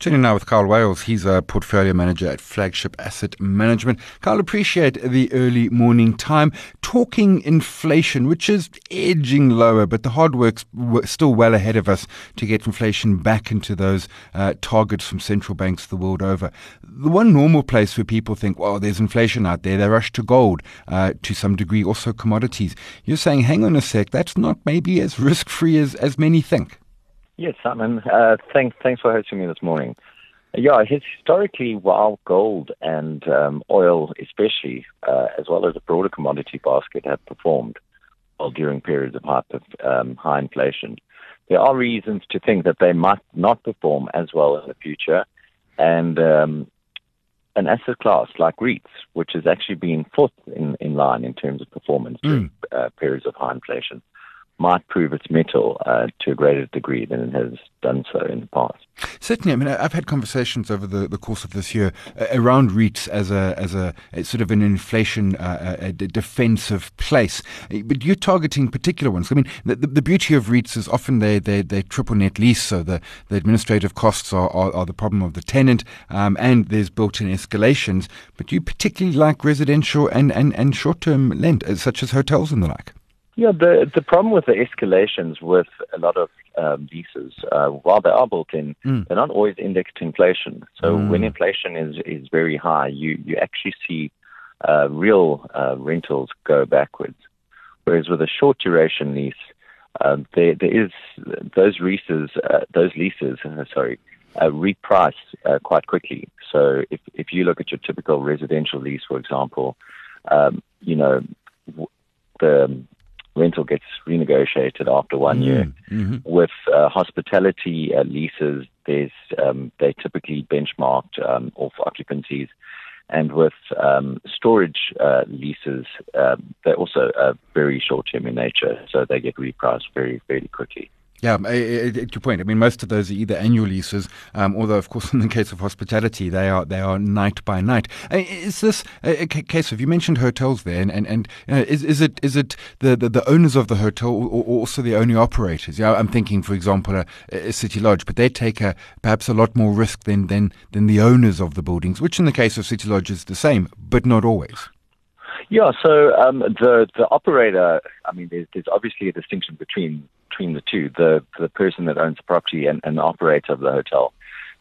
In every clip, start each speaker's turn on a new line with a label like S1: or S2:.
S1: Tuning now with Carl Wales. He's a portfolio manager at Flagship Asset Management. Carl, appreciate the early morning time. Talking inflation, which is edging lower, but the hard work's still well ahead of us to get inflation back into those uh, targets from central banks the world over. The one normal place where people think, well, there's inflation out there, they rush to gold, uh, to some degree, also commodities. You're saying, hang on a sec, that's not maybe as risk free as, as many think.
S2: Yes, Simon. Uh, thanks, thanks for hosting me this morning. Yeah, historically, while gold and um, oil, especially, uh, as well as the broader commodity basket, have performed well during periods of high, um, high inflation, there are reasons to think that they might not perform as well in the future. And um, an asset class like REITs, which has actually been fourth in, in line in terms of performance mm. during uh, periods of high inflation, might prove its mettle uh, to a greater degree than it has done so in the past.
S1: Certainly, I mean, I've had conversations over the, the course of this year uh, around REITs as a as a, a sort of an inflation uh, a defensive place. But you're targeting particular ones. I mean, the, the beauty of REITs is often they they they triple net lease, so the, the administrative costs are, are, are the problem of the tenant, um, and there's built-in escalations. But you particularly like residential and, and, and short-term lend, uh, such as hotels and the like.
S2: Yeah, the the problem with the escalations with a lot of um, leases, uh, while they are built in, mm. they're not always indexed to inflation. So mm. when inflation is is very high, you you actually see uh, real uh, rentals go backwards. Whereas with a short duration lease, um, there there is those leases uh, those leases uh, sorry uh, reprice quite quickly. So if if you look at your typical residential lease, for example, um, you know the rental gets renegotiated after one mm-hmm. year. Mm-hmm. With uh, hospitality uh, leases, there's um, they typically benchmarked um, off occupancies, and with um, storage uh, leases, um, they're also very short term in nature, so they get repriced very very quickly.
S1: Yeah, to your point, I mean, most of those are either annual leases, um, although, of course, in the case of hospitality, they are they are night by night. Is this a, case of you mentioned hotels there, and and, and you know, is is it is it the, the, the, owners of the hotel or also the owner operators? Yeah, I'm thinking, for example, a, a, City Lodge, but they take a, perhaps a lot more risk than than than the owners of the buildings, which in the case of City Lodge is the same, but not always.
S2: Yeah, so um, the the operator, I mean, there's, there's obviously a distinction between between the two, the the person that owns the property and, and the operator of the hotel.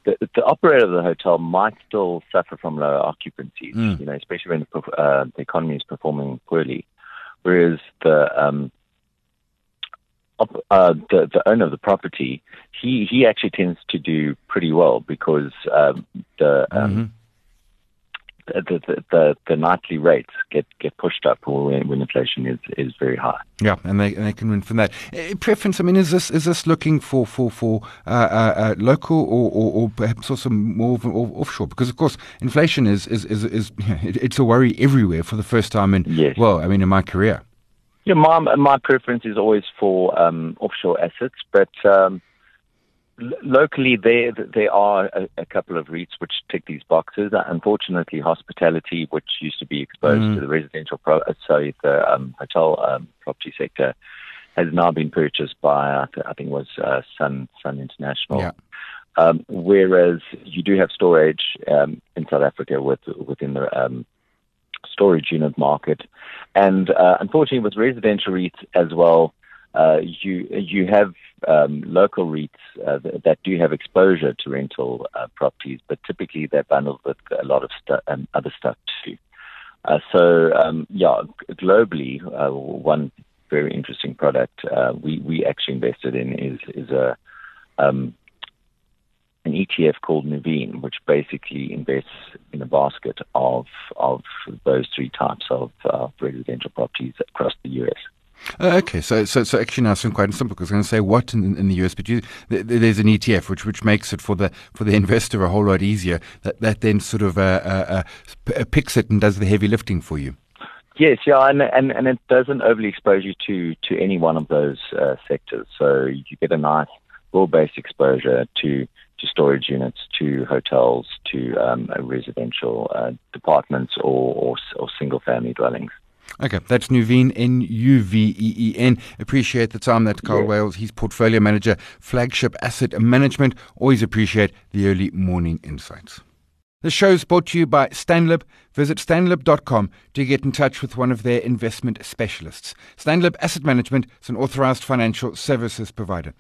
S2: The, the operator of the hotel might still suffer from lower occupancies, mm. you know, especially when the, uh, the economy is performing poorly. Whereas the um, op, uh, the the owner of the property, he he actually tends to do pretty well because um, the um, the, the, the, nightly rates get, get pushed up when, when inflation is, is very high.
S1: Yeah, and they, and they can win from that. Uh, preference, I mean, is this is this looking for for for uh, uh, uh local or, or, or, perhaps also more offshore? Because of course, inflation is is is, is it's a worry everywhere for the first time in yes. well, I mean, in my career.
S2: Yeah, my my preference is always for um, offshore assets, but um, locally, there there are a, a, couple of REITs which tick these boxes. Uh, unfortunately, hospitality, which used to be exposed mm. to the residential, pro, uh, sorry, the um, hotel um, property sector, has now been purchased by I, th- I think it was uh, Sun Sun International. Yeah. Um, whereas you do have storage um, in South Africa with, within the um, storage unit market, and uh, unfortunately, with residential REITs as well uh, you you have um, local REITs uh, that, that, do have exposure to rental uh, properties, but typically they're bundled with a lot of stu- um, other stuff too. Uh, so um, yeah, globally, uh, one very interesting product uh, we we actually invested in is is a um, an ETF called Nuveen, which basically invests in a basket of of those three types of uh, residential properties across the US.
S1: Uh, okay, so, so so actually now it's quite simple because I was going to say what in, in the US, but you, th- there's an ETF which which makes it for the for the investor a whole lot easier. That that then sort of uh, uh, uh picks it and does the heavy lifting for you.
S2: Yes, yeah, and and, and it doesn't overly expose you to to any one of those uh, sectors. So you get a nice broad-based exposure to to storage units, to hotels, to um, residential uh, departments or, or, or single family dwellings.
S1: Okay, that's Nuveen, N U V E E N. Appreciate the time that Carl yeah. Wales, he's portfolio manager, flagship asset management. Always appreciate the early morning insights. The show is brought to you by Stanlib. Visit stanlib.com to get in touch with one of their investment specialists. Stanlib Asset Management is an authorized financial services provider.